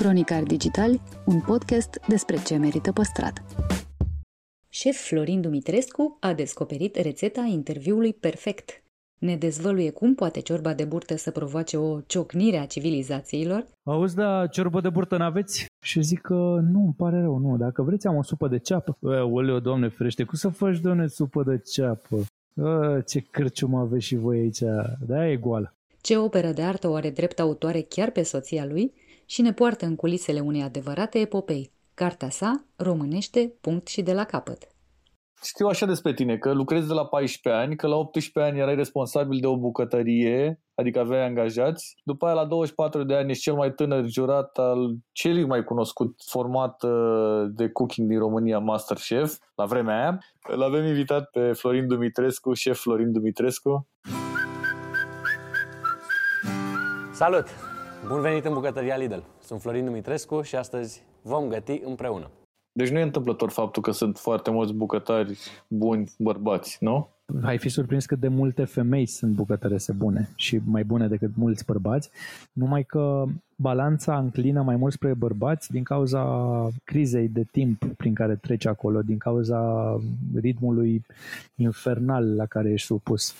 Cronicar Digital, un podcast despre ce merită păstrat. Șef Florin Dumitrescu a descoperit rețeta interviului perfect. Ne dezvăluie cum poate ciorba de burtă să provoace o ciocnire a civilizațiilor. Auzi, da, ciorbă de burtă n-aveți? Și zic că nu, îmi pare rău, nu. Dacă vreți, am o supă de ceapă. Oleu, doamne ferește, cum să faci, doamne, supă de ceapă? A, ce cârcium aveți și voi aici. Da, e goală. Ce operă de artă o are drept autoare chiar pe soția lui și ne poartă în culisele unei adevărate epopei. Cartea sa românește punct și de la capăt. Știu așa despre tine, că lucrezi de la 14 ani, că la 18 ani erai responsabil de o bucătărie, adică aveai angajați. După aia, la 24 de ani, ești cel mai tânăr jurat al celui mai cunoscut format uh, de cooking din România, Masterchef, la vremea aia. Îl avem invitat pe Florin Dumitrescu, șef Florin Dumitrescu. Salut! Bun venit în bucătăria Lidl. Sunt Florin Dumitrescu și astăzi vom găti împreună. Deci nu e întâmplător faptul că sunt foarte mulți bucătari buni bărbați, nu? Ai fi surprins cât de multe femei sunt bucătărese bune și mai bune decât mulți bărbați, numai că balanța înclină mai mult spre bărbați din cauza crizei de timp prin care trece acolo, din cauza ritmului infernal la care ești supus.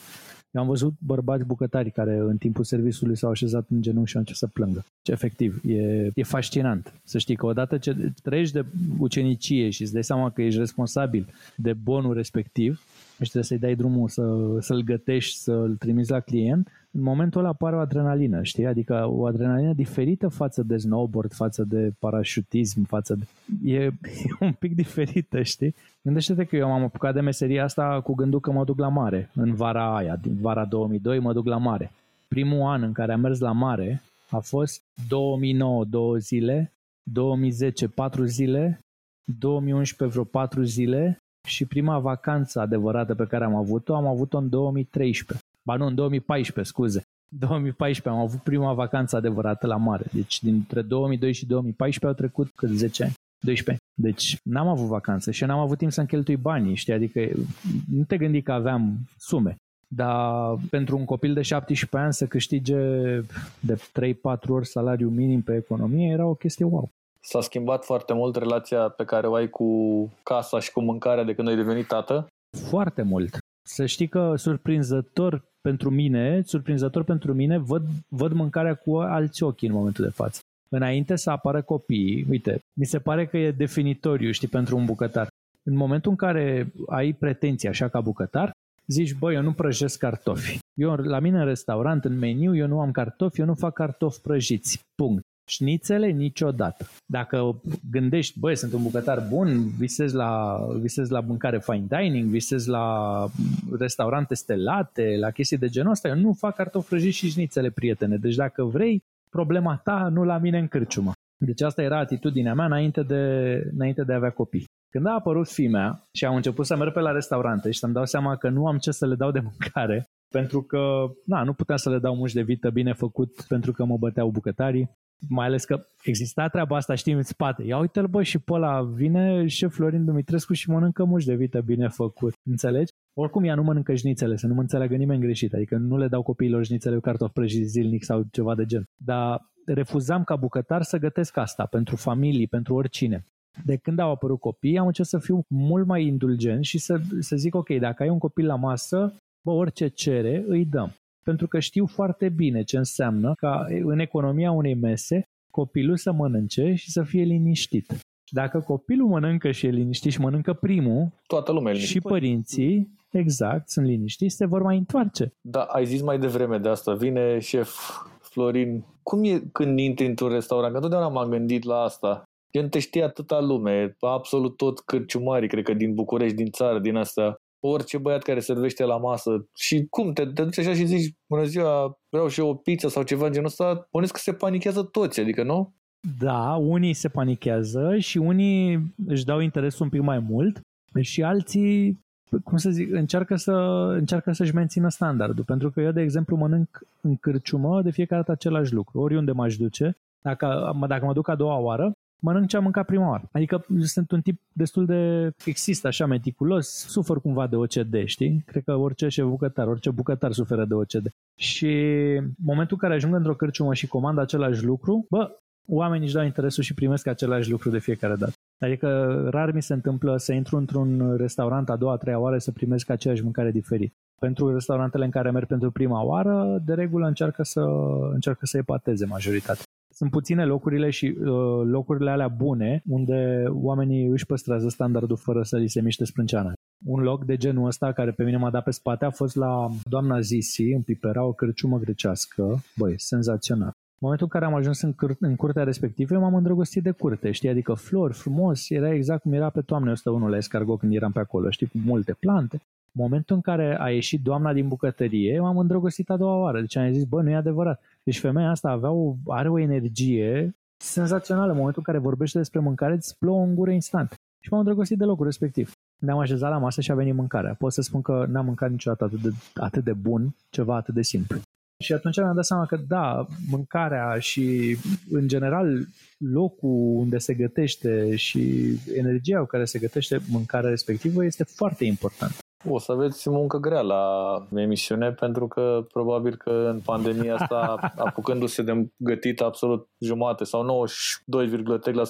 Eu am văzut bărbați bucătari care în timpul serviciului s-au așezat în genunchi și au început să plângă. Ce efectiv, e, e fascinant să știi că odată ce trăiești de ucenicie și îți dai seama că ești responsabil de bonul respectiv, și trebuie să-i dai drumul să, să-l gătești, să-l trimiți la client, în momentul ăla apare o adrenalină, știi? Adică o adrenalină diferită față de snowboard, față de parașutism, față de... E, e un pic diferită, știi? Gândește-te că eu m-am apucat de meseria asta cu gândul că mă duc la mare, în vara aia, din vara 2002 mă duc la mare. Primul an în care am mers la mare a fost 2009 două zile, 2010 patru zile, 2011 vreo patru zile și prima vacanță adevărată pe care am avut-o, am avut-o în 2013. Ba nu, în 2014, scuze. 2014 am avut prima vacanță adevărată la mare. Deci dintre 2002 și 2014 au trecut cât 10 ani. 12. Deci n-am avut vacanță și n-am avut timp să-mi cheltui banii, știi? Adică nu te gândi că aveam sume. Dar pentru un copil de 17 ani să câștige de 3-4 ori salariu minim pe economie era o chestie wow. S-a schimbat foarte mult relația pe care o ai cu casa și cu mâncarea de când ai devenit tată? Foarte mult. Să știi că surprinzător pentru mine, surprinzător pentru mine, văd, văd mâncarea cu alți ochi în momentul de față. Înainte să apară copiii, uite, mi se pare că e definitoriu, știi, pentru un bucătar. În momentul în care ai pretenții așa ca bucătar, zici, băi, eu nu prăjesc cartofi. Eu, la mine în restaurant, în meniu, eu nu am cartofi, eu nu fac cartofi prăjiți. Punct. Șnițele niciodată. Dacă gândești, băi, sunt un bucătar bun, visez la, visez la mâncare fine dining, visez la restaurante stelate, la chestii de genul ăsta, eu nu fac cartofi prăjiți și șnițele, prietene. Deci dacă vrei, problema ta, nu la mine în cârciumă. Deci asta era atitudinea mea înainte de, înainte de a avea copii. Când a apărut fimea și am început să merg pe la restaurante și să-mi dau seama că nu am ce să le dau de mâncare, pentru că na, nu puteam să le dau muși de vită bine făcut pentru că mă băteau bucătarii, mai ales că exista treaba asta, știi, în spate. Ia uite-l, bă, și pe ăla vine șef Florin Dumitrescu și mănâncă muși de vită bine făcut. Înțelegi? Oricum ea nu mănâncă șnițele, să nu mă înțeleagă nimeni greșit. Adică nu le dau copiilor șnițele cu cartofi prăjiți zilnic sau ceva de gen. Dar refuzam ca bucătar să gătesc asta pentru familii, pentru oricine. De când au apărut copii, am încercat să fiu mult mai indulgent și să, să zic, ok, dacă ai un copil la masă, bă, orice cere, îi dăm pentru că știu foarte bine ce înseamnă ca în economia unei mese copilul să mănânce și să fie liniștit. Dacă copilul mănâncă și e liniștit și mănâncă primul, toată lumea și părinții, exact, sunt liniștiți, se vor mai întoarce. Da, ai zis mai devreme de asta. Vine șef Florin, cum e când intri într-un restaurant? Că întotdeauna m-am gândit la asta. Gen te știe atâta lume, absolut tot cârciumarii, cred că din București, din țară, din asta, orice băiat care servește la masă și cum, te, te duci așa și zici, bună ziua, vreau și eu o pizza sau ceva în genul ăsta, bănesc că se panichează toți, adică nu? Da, unii se panichează și unii își dau interesul un pic mai mult și alții cum să zic, încearcă, să, încearcă să-și mențină standardul. Pentru că eu, de exemplu, mănânc în cârciumă de fiecare dată același lucru. Oriunde m-aș duce, dacă, dacă mă duc a doua oară, mănânc ce am mâncat prima oară. Adică sunt un tip destul de fixist, așa, meticulos, sufer cumva de OCD, știi? Cred că orice șef bucătar, orice bucătar suferă de OCD. Și în momentul în care ajung într-o cârciumă și comand același lucru, bă, oamenii își dau interesul și primesc același lucru de fiecare dată. Adică rar mi se întâmplă să intru într-un restaurant a doua, a treia oară să primesc aceeași mâncare diferit. Pentru restaurantele în care merg pentru prima oară, de regulă încearcă să, încearcă să epateze majoritatea. Sunt puține locurile și uh, locurile alea bune unde oamenii își păstrează standardul fără să li se miște sprânceana. Un loc de genul ăsta care pe mine m-a dat pe spate a fost la doamna Zisi, în Pipera, o cârciumă grecească. Băi, senzațional. În momentul în care am ajuns în, cur- în curtea respectivă, m-am îndrăgostit de curte, știi? Adică flori, frumos, era exact cum era pe toamne 101 la escargot când eram pe acolo, știi? Cu multe plante. În momentul în care a ieșit doamna din bucătărie, m-am îndrăgostit a doua oară. Deci am zis, bă, nu e adevărat. Deci femeia asta avea o, are o energie senzațională. În momentul în care vorbește despre mâncare, îți plouă în gură instant. Și m-am îndrăgostit de locul respectiv. Ne-am așezat la masă și a venit mâncarea. Pot să spun că n-am mâncat niciodată atât de, atât de bun, ceva atât de simplu. Și atunci mi-am dat seama că da, mâncarea și în general locul unde se gătește și energia cu care se gătește mâncarea respectivă este foarte important. O să aveți muncă grea la emisiune pentru că probabil că în pandemia asta, apucându-se de gătit absolut jumate sau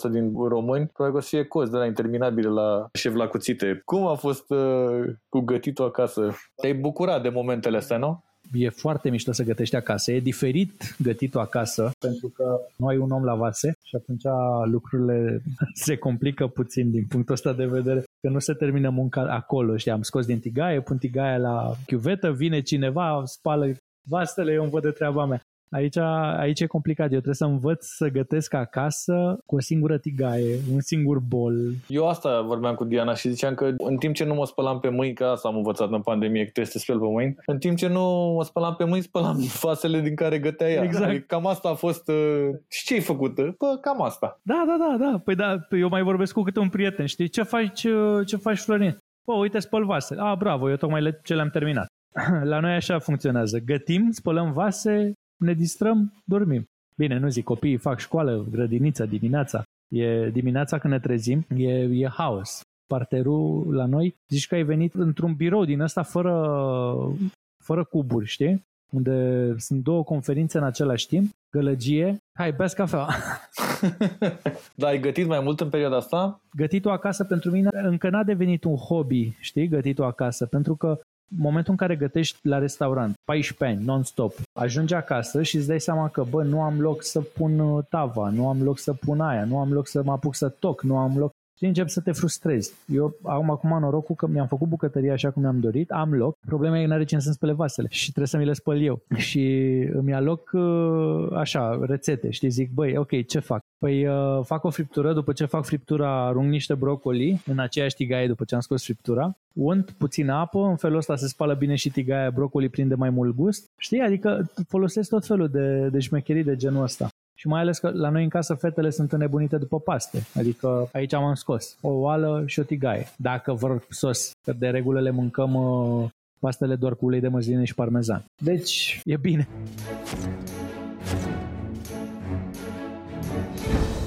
92,3% din români, probabil că o să fie cost de la interminabile la șef la cuțite. Cum a fost uh, cu gătitul acasă? Te-ai bucurat de momentele astea, nu? e foarte mișto să gătești acasă. E diferit gătitul acasă pentru că nu ai un om la vase și atunci lucrurile se complică puțin din punctul ăsta de vedere că nu se termină munca acolo. Știi, am scos din tigaie, pun tigaia la chiuvetă, vine cineva, spală vastele, eu îmi văd de treaba mea. Aici, aici e complicat. Eu trebuie să învăț să gătesc acasă cu o singură tigaie, un singur bol. Eu asta vorbeam cu Diana și ziceam că în timp ce nu mă spălam pe mâini, că asta am învățat în pandemie, că trebuie să te speli pe mâini, în timp ce nu mă spălam pe mâini, spălam fasele din care gătea ea. Exact. Adică cam asta a fost... Uh... Și ce ai făcut? Bă, cam asta. Da, da, da, da. Păi da, eu mai vorbesc cu câte un prieten, știi? Ce faci, uh, ce faci Florin? Bă, uite, spăl vase. A, bravo, eu tocmai le, ce le-am terminat. La noi așa funcționează. Gătim, spălăm vase, ne distrăm, dormim. Bine, nu zic, copiii fac școală, grădinița dimineața. E dimineața când ne trezim, e, e haos. Parterul la noi, zici că ai venit într-un birou din ăsta fără, fără cuburi, știi? Unde sunt două conferințe în același timp, gălăgie, hai, beați cafea. da, ai gătit mai mult în perioada asta? Gătitul acasă pentru mine încă n-a devenit un hobby, știi, gătitul acasă, pentru că momentul în care gătești la restaurant 14 ani, non-stop, ajungi acasă și îți dai seama că, bă, nu am loc să pun uh, tava, nu am loc să pun aia, nu am loc să mă apuc să toc, nu am loc și începi să te frustrezi. Eu am acum norocul că mi-am făcut bucătăria așa cum mi-am dorit, am loc, problema e că n-are cine să-mi spele vasele și trebuie să mi le spăl eu. Și îmi ia loc uh, așa, rețete, știi, zic, băi, ok, ce fac? Păi uh, fac o friptură, după ce fac friptura arunc niște brocoli în aceeași tigaie după ce am scos friptura, unt puțină apă, în felul ăsta se spală bine și tigaia, brocoli prinde mai mult gust. Știi? Adică folosesc tot felul de, de șmecherii de genul ăsta. Și mai ales că la noi în casă fetele sunt înnebunite după paste. Adică aici am scos o oală și o tigaie. Dacă vor sos, că de regulă le mâncăm uh, pastele doar cu ulei de măsline și parmezan. Deci, e bine.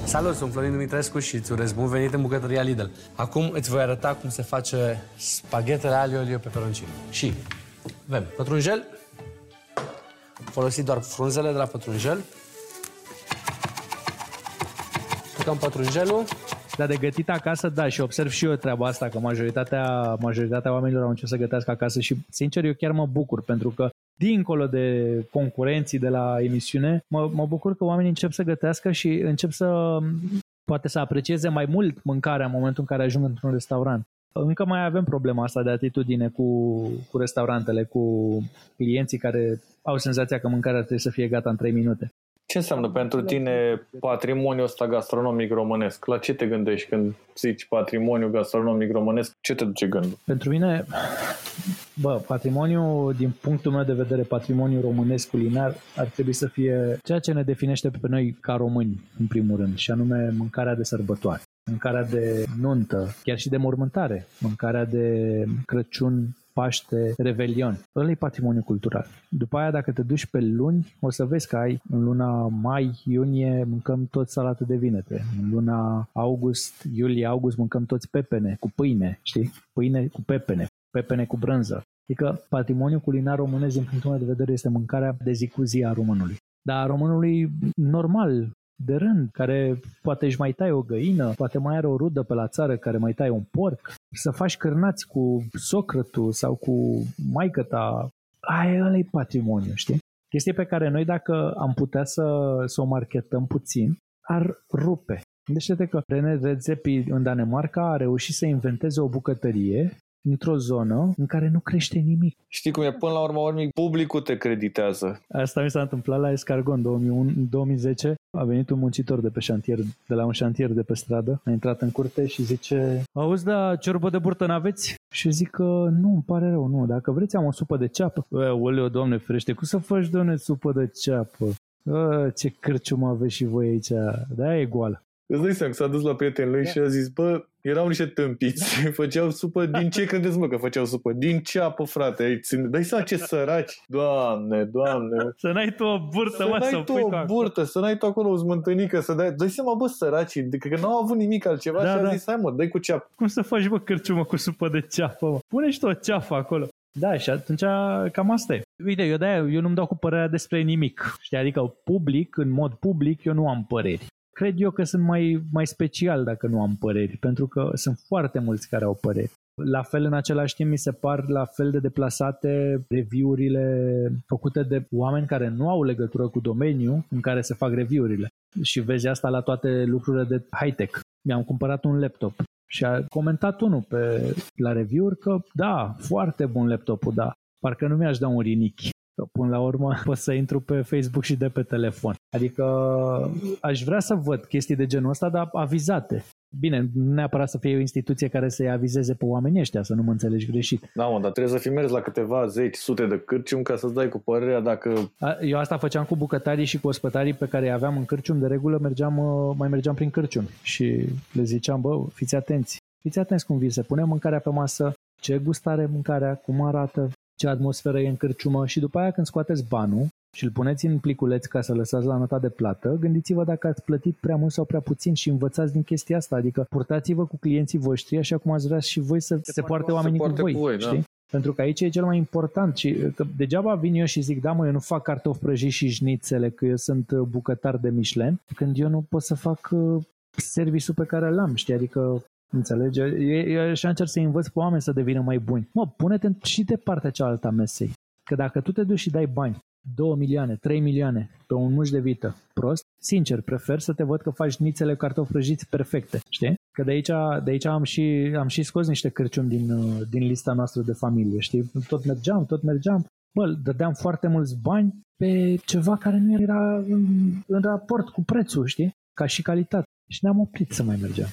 Salut, sunt Florin Dumitrescu și îți urez bun venit în bucătăria Lidl. Acum îți voi arăta cum se face spaghetele alio olio peperoncino. Și avem pătrunjel, folosit doar frunzele de la pătrunjel, Tocăm pătrunjelul. Dar de gătit acasă, da, și observ și eu treaba asta, că majoritatea, majoritatea oamenilor au început să gătească acasă și, sincer, eu chiar mă bucur, pentru că dincolo de concurenții de la emisiune, mă, mă bucur că oamenii încep să gătească și încep să poate să aprecieze mai mult mâncarea în momentul în care ajung într-un restaurant. Încă mai avem problema asta de atitudine cu, cu restaurantele, cu clienții care au senzația că mâncarea trebuie să fie gata în 3 minute. Ce înseamnă pentru tine patrimoniul ăsta gastronomic românesc? La ce te gândești când zici patrimoniu gastronomic românesc? Ce te duce gândul? Pentru mine, bă, patrimoniul, din punctul meu de vedere, patrimoniul românesc culinar ar trebui să fie ceea ce ne definește pe noi ca români, în primul rând, și anume mâncarea de sărbătoare mâncarea de nuntă, chiar și de mormântare, mâncarea de Crăciun, Paște, Revelion. Ăla e patrimoniu cultural. După aia, dacă te duci pe luni, o să vezi că ai în luna mai, iunie, mâncăm tot salată de vinete. În luna august, iulie, august, mâncăm toți pepene cu pâine, știi? Pâine cu pepene, pepene cu brânză. Adică patrimoniul culinar românesc, din punctul meu de vedere, este mâncarea de zi cu zi a românului. Dar românului normal, de rând, care poate își mai tai o găină, poate mai are o rudă pe la țară care mai tai un porc, să faci cârnați cu socrătul sau cu maică ta, aia ăla e patrimoniu, știi? Chestie pe care noi dacă am putea să, să o marketăm puțin, ar rupe. Gândește-te că René Redzepi în Danemarca a reușit să inventeze o bucătărie într-o zonă în care nu crește nimic. Știi cum e? Până la urmă, urmă publicul te creditează. Asta mi s-a întâmplat la Escargon în 2010. A venit un muncitor de pe șantier, de la un șantier de pe stradă, a intrat în curte și zice Auzi, da, ciorbă de burtă n-aveți? Și zic că nu, îmi pare rău, nu, dacă vreți am o supă de ceapă. Oleo, doamne ferește, cum să faci, doamne, supă de ceapă? A, ce cârcium aveți și voi aici, da, e goală. Îți dai seama că s-a dus la prietenul lui da. și a zis, bă, erau niște tâmpiți, făceau supă, din ce credeți mă că făceau supă? Din ce apă, frate? Ai țin... Dai seama ce săraci. Doamne, doamne. Să n-ai tu o burtă, să mă, n-ai să tu o burtă, să n-ai tu acolo o zmântănică, să dai... Dai seama, bă, săraci, că nu au avut nimic altceva da, și a da. zis, hai mă, dai cu ceapă. Cum să faci, bă, cârciumă cu supă de ceapă, mă? Pune și tu o ceafă acolo. Da, și atunci cam asta e. Uite, eu de eu nu-mi dau cu părerea despre nimic. Știi? Adică public, în mod public, eu nu am păreri cred eu că sunt mai, mai special dacă nu am păreri, pentru că sunt foarte mulți care au păreri. La fel, în același timp, mi se par la fel de deplasate review-urile făcute de oameni care nu au legătură cu domeniul în care se fac review-urile. Și vezi asta la toate lucrurile de high-tech. Mi-am cumpărat un laptop și a comentat unul pe, la review-uri că da, foarte bun laptopul, da, parcă nu mi-aș da un rinichi. Că până la urmă pot să intru pe Facebook și de pe telefon. Adică aș vrea să văd chestii de genul ăsta, dar avizate. Bine, nu neapărat să fie o instituție care să-i avizeze pe oamenii ăștia, să nu mă înțelegi greșit. Da, mă, dar trebuie să fi mers la câteva zeci, sute de cârcium ca să-ți dai cu părerea dacă... Eu asta făceam cu bucătarii și cu ospătarii pe care îi aveam în cârcium. De regulă mergeam, uh, mai mergeam prin cârcium și le ziceam, bă, fiți atenți. Fiți atenți cum vi se pune mâncarea pe masă, ce gustare mâncarea, cum arată, ce atmosferă e în cârciumă și după aia când scoateți banul și îl puneți în pliculeț ca să lăsați la nota de plată, gândiți-vă dacă ați plătit prea mult sau prea puțin și învățați din chestia asta, adică purtați-vă cu clienții voștri așa cum ați vrea și voi să se, se poarte oamenii cu voi, cu voi știi? Da. Pentru că aici e cel mai important și că degeaba vin eu și zic, da mă, eu nu fac cartofi prăjiți și șnițele, că eu sunt bucătar de Michelin, când eu nu pot să fac uh, serviciul pe care l-am, știi? Adică Înțelegi? Eu, eu așa încerc să învăț pe oameni să devină mai buni. Mă, pune-te și de partea cealaltă a mesei. Că dacă tu te duci și dai bani, 2 milioane, 3 milioane pe un muș de vită prost, sincer, prefer să te văd că faci nițele cartofi prăjiți perfecte, știi? Că de aici, de aici am, și, am și scos niște cârciumi din, din lista noastră de familie, știi? Tot mergeam, tot mergeam. Bă, dădeam foarte mulți bani pe ceva care nu era în, în raport cu prețul, știi? Ca și calitate. Și ne-am oprit să mai mergem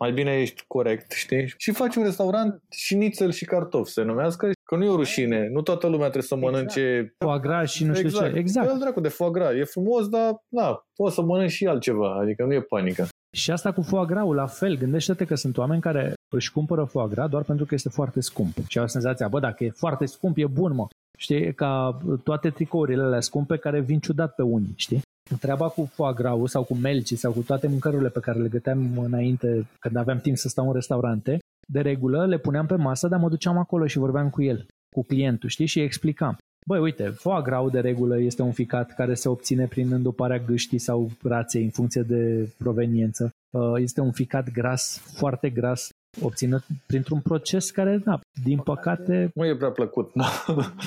mai bine ești corect, știi? Și faci un restaurant și șnițel și cartofi se numească, că nu e o rușine, nu toată lumea trebuie să exact. mănânce... Foie gras și nu știu exact. ce. Exact. Exact. dracu de foie gras, e frumos, dar na, poți să mănânci și altceva, adică nu e panică. Și asta cu foie gras, la fel, gândește-te că sunt oameni care își cumpără foie gras doar pentru că este foarte scump. Și au senzația, bă, dacă e foarte scump, e bun, mă. Știi, ca toate tricourile alea scumpe care vin ciudat pe unii, știi? Treaba cu foie gras sau cu melci sau cu toate mâncărurile pe care le găteam înainte când aveam timp să stau în restaurante, de regulă le puneam pe masă, dar mă duceam acolo și vorbeam cu el, cu clientul, știi, și îi explicam. Băi, uite, foie gras de regulă este un ficat care se obține prin înduparea gâștii sau raței în funcție de proveniență. Uh, este un ficat gras, foarte gras, obținut printr-un proces care, da, din păcate... Nu e prea plăcut, da.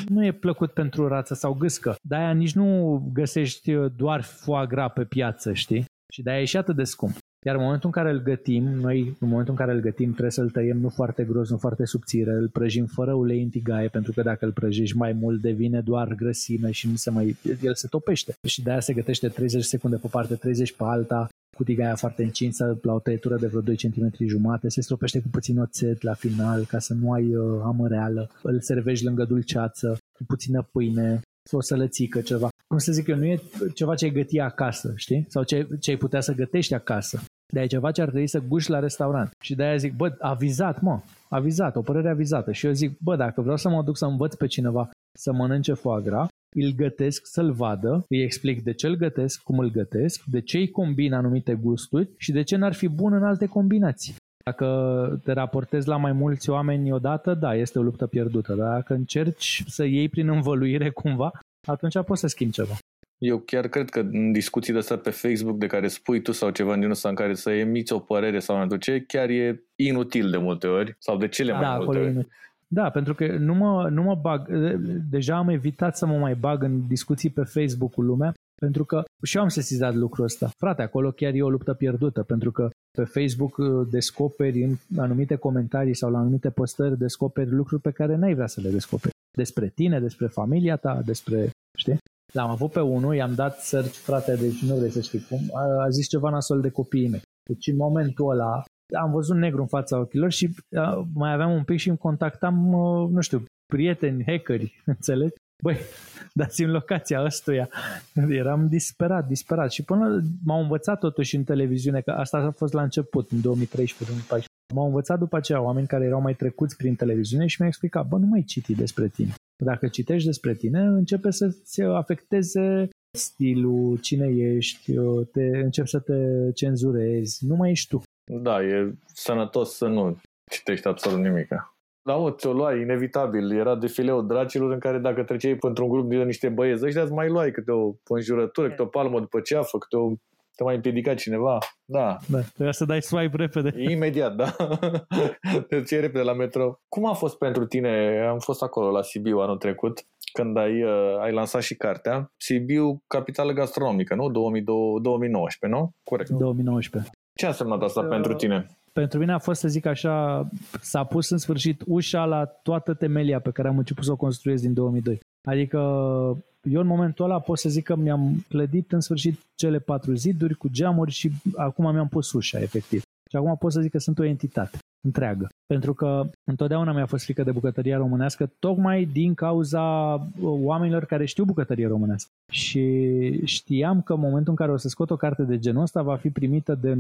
Nu e plăcut pentru rață sau gâscă. De-aia nici nu găsești doar foie gras pe piață, știi? Și de-aia e și atât de scump. Iar în momentul în care îl gătim, noi în momentul în care îl gătim trebuie să-l tăiem nu foarte gros, nu foarte subțire, îl prăjim fără ulei în tigaie, pentru că dacă îl prăjești mai mult devine doar grăsime și nu se mai, el se topește. Și de aia se gătește 30 secunde pe parte, 30 pe alta, cu tigaia foarte încinsă, la o tăietură de vreo 2 cm jumate, se stropește cu puțin oțet la final ca să nu ai uh, amăreală, îl servești lângă dulceață, cu puțină pâine, o sălățică, ceva. Cum să zic eu, nu e ceva ce ai găti acasă, știi? Sau ce, ce ai putea să gătești acasă. De e ceva ce ar trebui să guși la restaurant. Și de-aia zic, bă, avizat, mă, avizat, o părere avizată. Și eu zic, bă, dacă vreau să mă duc să învăț pe cineva să mănânce foie gras, îl gătesc să-l vadă, îi explic de ce îl gătesc, cum îl gătesc, de ce îi combin anumite gusturi și de ce n-ar fi bun în alte combinații. Dacă te raportezi la mai mulți oameni odată, da, este o luptă pierdută, dar dacă încerci să iei prin învăluire cumva, atunci poți să schimbi ceva. Eu chiar cred că în discuțiile astea pe Facebook de care spui tu sau ceva din ăsta în care să emiți o părere sau nu ce, chiar e inutil de multe ori sau de cele da, mai multe ori. Da, pentru că nu mă, nu mă bag, deja am evitat să mă mai bag în discuții pe Facebook cu lumea, pentru că și eu am sesizat lucrul ăsta. Frate, acolo chiar e o luptă pierdută, pentru că pe Facebook uh, descoperi în anumite comentarii sau la anumite postări descoperi lucruri pe care n-ai vrea să le descoperi. Despre tine, despre familia ta, despre, știi? L-am avut pe unul, i-am dat search, frate, deci nu vrei să știi cum, a, a zis ceva nasol de copiii mei. Deci în momentul ăla am văzut negru în fața ochilor și a, mai aveam un pic și îmi contactam, a, nu știu, prieteni, hackeri, înțelegi? Băi, dați-mi locația ăstuia. Eram disperat, disperat. Și până m-au învățat totuși în televiziune, că asta a fost la început, în 2013-2014. M-au învățat după aceea oameni care erau mai trecuți prin televiziune și mi-au explicat, bă, nu mai citi despre tine. Dacă citești despre tine, începe să-ți afecteze stilul, cine ești, te, începi să te cenzurezi, nu mai ești tu. Da, e sănătos să nu citești absolut nimic. Da, mă, ți-o luai, inevitabil. Era defileul dracilor în care dacă treceai pentru un grup de niște băieți ăștia, îți mai luai câte o înjurătură, câte o palmă după ceafă, câte o te mai împiedica cineva. Da. Da, trebuia să dai swipe repede. Imediat, da. Te ții repede la metro. Cum a fost pentru tine? Am fost acolo la Sibiu anul trecut când ai, uh, ai lansat și cartea. Sibiu, capitală gastronomică, nu? 2019, nu? Corect. 2019. Ce a însemnat asta uh, pentru tine? Pentru mine a fost, să zic așa, s-a pus în sfârșit ușa la toată temelia pe care am început să o construiesc din 2002. Adică eu în momentul ăla pot să zic că mi-am clădit în sfârșit cele patru ziduri cu geamuri și acum mi-am pus ușa, efectiv. Și acum pot să zic că sunt o entitate întreagă. Pentru că întotdeauna mi-a fost frică de bucătăria românească, tocmai din cauza uh, oamenilor care știu bucătărie românească. Și știam că în momentul în care o să scot o carte de genul ăsta va fi primită de,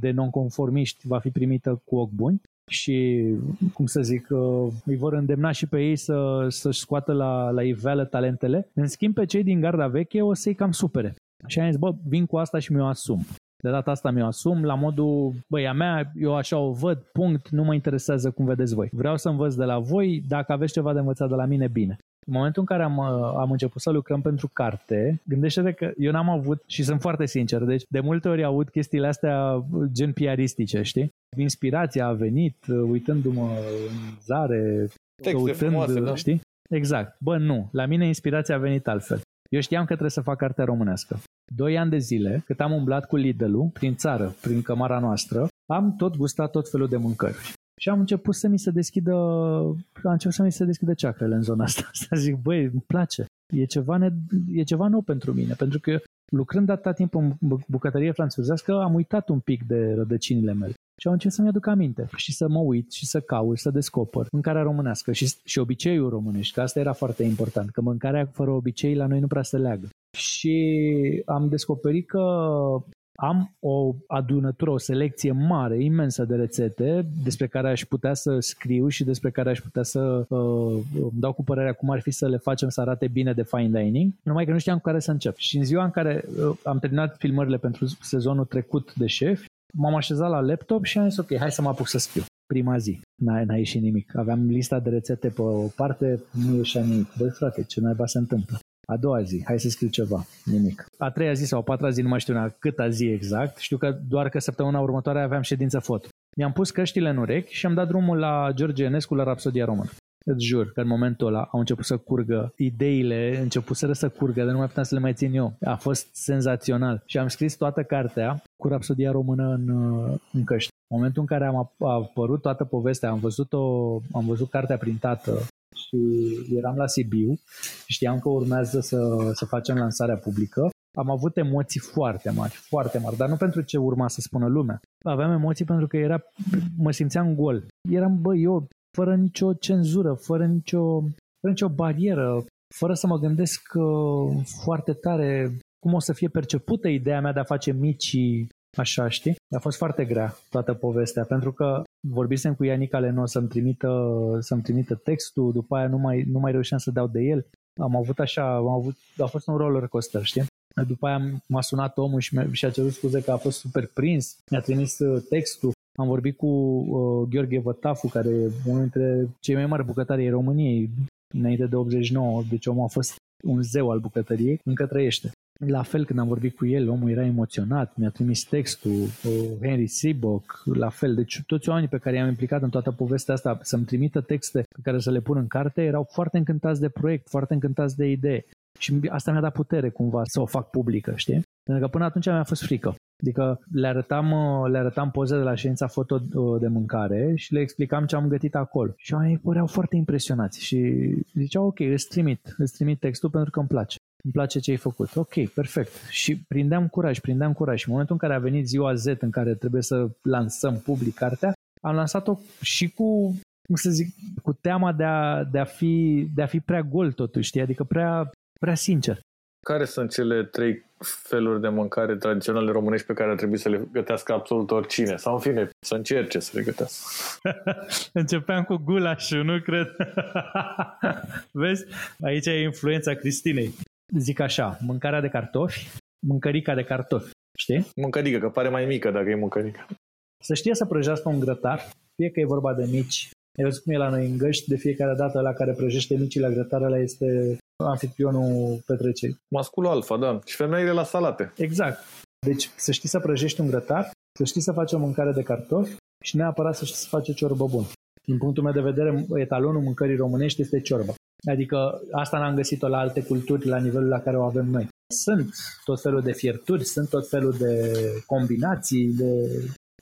de nonconformiști, va fi primită cu ochi buni și, cum să zic, uh, îi vor îndemna și pe ei să, să-și scoată la, la iveală talentele. În schimb, pe cei din garda veche o să-i cam supere. Și am zis, bă, vin cu asta și mi-o asum. De data asta mi-o asum la modul, băi, a mea, eu așa o văd, punct, nu mă interesează cum vedeți voi. Vreau să învăț de la voi, dacă aveți ceva de învățat de la mine, bine. În momentul în care am, uh, am început să lucrăm pentru carte, gândește-te că eu n-am avut, și sunt foarte sincer, deci de multe ori aud chestiile astea gen piaristice, știi? Inspirația a venit uh, uitându-mă în zare, Texte uitând, frumoase, da? știi? Exact. Bă, nu. La mine inspirația a venit altfel. Eu știam că trebuie să fac cartea românească. Doi ani de zile, cât am umblat cu Lidl-ul prin țară, prin cămara noastră, am tot gustat tot felul de mâncări. Și am început să mi se deschidă, am început să mi se deschidă ceacrele în zona asta. Să zic, băi, îmi place. E ceva, ne, e ceva nou pentru mine, pentru că lucrând atâta timp în bucătărie franțuzească, am uitat un pic de rădăcinile mele. Și am început să-mi aduc aminte și să mă uit și să caut, să descoper mâncarea românească și, și obiceiul românești, că asta era foarte important, că mâncarea fără obicei la noi nu prea se leagă. Și am descoperit că am o adunătură, o selecție mare, imensă de rețete despre care aș putea să scriu și despre care aș putea să uh, îmi dau cu părerea cum ar fi să le facem să arate bine de fine dining, numai că nu știam cu care să încep. Și în ziua în care uh, am terminat filmările pentru sezonul trecut de șef, m-am așezat la laptop și am zis ok, hai să mă apuc să scriu. Prima zi, n-a, n-a ieșit nimic. Aveam lista de rețete pe o parte, nu ieșea nimic. Băi frate, ce naiba se întâmplă? A doua zi, hai să scriu ceva, nimic. A treia zi sau a patra zi, nu mai știu câta zi exact, știu că doar că săptămâna următoare aveam ședință foto. Mi-am pus căștile în urechi și am dat drumul la George Enescu la Rapsodia Română. Îți jur că în momentul ăla au început să curgă ideile, începuseră să curgă, dar nu mai puteam să le mai țin eu. A fost senzațional. Și am scris toată cartea cu rapsodia română în, în căști. În momentul în care am apărut toată povestea, am văzut-o, am văzut cartea printată și eram la Sibiu, știam că urmează să, să facem lansarea publică am avut emoții foarte mari, foarte mari, dar nu pentru ce urma să spună lumea. Aveam emoții pentru că era, mă simțeam gol. Eram, bă, eu, fără nicio cenzură, fără nicio, fără nicio barieră, fără să mă gândesc uh, foarte tare cum o să fie percepută ideea mea de a face mici așa, știi? A fost foarte grea toată povestea, pentru că vorbisem cu Ianica Leno să-mi trimită, să-mi trimită textul, după aia nu mai, nu mai reușeam să dau de el. Am avut așa, am avut, a fost un roller coaster, știi? După aia m-a sunat omul și, mi-a, și a cerut scuze că a fost super prins, mi-a trimis uh, textul. Am vorbit cu uh, Gheorghe Vătafu, care e unul dintre cei mai mari bucătari ai României, înainte de 89, deci omul a fost un zeu al bucătăriei, încă trăiește. La fel, când am vorbit cu el, omul era emoționat, mi-a trimis textul, uh, Henry Seabock, la fel. Deci toți oamenii pe care i-am implicat în toată povestea asta să-mi trimită texte pe care să le pun în carte erau foarte încântați de proiect, foarte încântați de idee. Și asta mi-a dat putere cumva să o fac publică, știi? Pentru că până atunci mi-a fost frică. Adică le arătam, le arătam poze de la ședința foto uh, de mâncare și le explicam ce am gătit acolo. Și oamenii păreau foarte impresionați și ziceau, ok, îți trimit, îți trimit textul pentru că îmi place. Îmi place ce ai făcut. Ok, perfect. Și prindeam curaj, prindeam curaj. Și în momentul în care a venit ziua Z în care trebuie să lansăm public cartea, am lansat-o și cu cum să zic, cu teama de a, de a, fi, de a fi prea gol totuși, știi? Adică prea prea sincer. Care sunt cele trei feluri de mâncare tradiționale românești pe care ar trebui să le gătească absolut oricine? Sau, în fine, să încerce să le gătească. Începeam cu gulașul, nu cred? Vezi? Aici e influența Cristinei. Zic așa, mâncarea de cartofi, mâncărica de cartofi. Știi? Mâncărică, că pare mai mică dacă e mâncărică. Să știe să prăjească un grătar, fie că e vorba de mici. Eu zic cum e la noi în găști, de fiecare dată la care prăjește micii la grătar, ăla este anfitrionul petrecerii. Masculul alfa, da. Și femeile la salate. Exact. Deci să știi să prăjești un grătar, să știi să faci o mâncare de cartofi și neapărat să știi să faci o ciorbă bună. Din punctul meu de vedere, etalonul mâncării românești este ciorba. Adică asta n-am găsit-o la alte culturi la nivelul la care o avem noi. Sunt tot felul de fierturi, sunt tot felul de combinații, de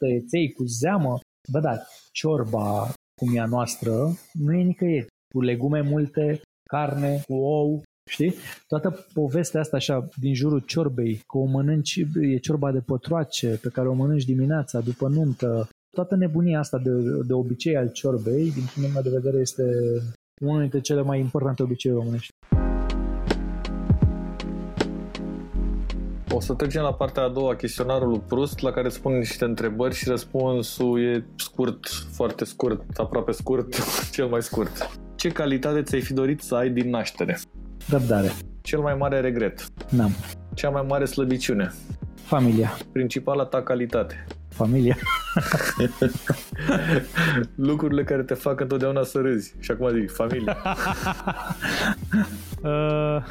tăieței cu zeamă. Bă, da, ciorba, cum e a noastră, nu e nicăieri. Cu legume multe, carne, cu ou, știi? Toată povestea asta așa din jurul ciorbei, că o mănânci, e ciorba de pătroace pe care o mănânci dimineața după nuntă, toată nebunia asta de, de obicei al ciorbei, din punctul meu de vedere, este unul dintre cele mai importante obiceiuri românești. Să trecem la partea a doua, chestionarul Prust, la care spun niște întrebări și răspunsul e scurt, foarte scurt, aproape scurt, cel mai scurt. Ce calitate ți-ai fi dorit să ai din naștere? Răbdare. Cel mai mare regret? N-am. Cea mai mare slăbiciune? Familia. Principala ta calitate? Familia. Lucrurile care te fac întotdeauna să râzi. Și acum zic, familia. uh,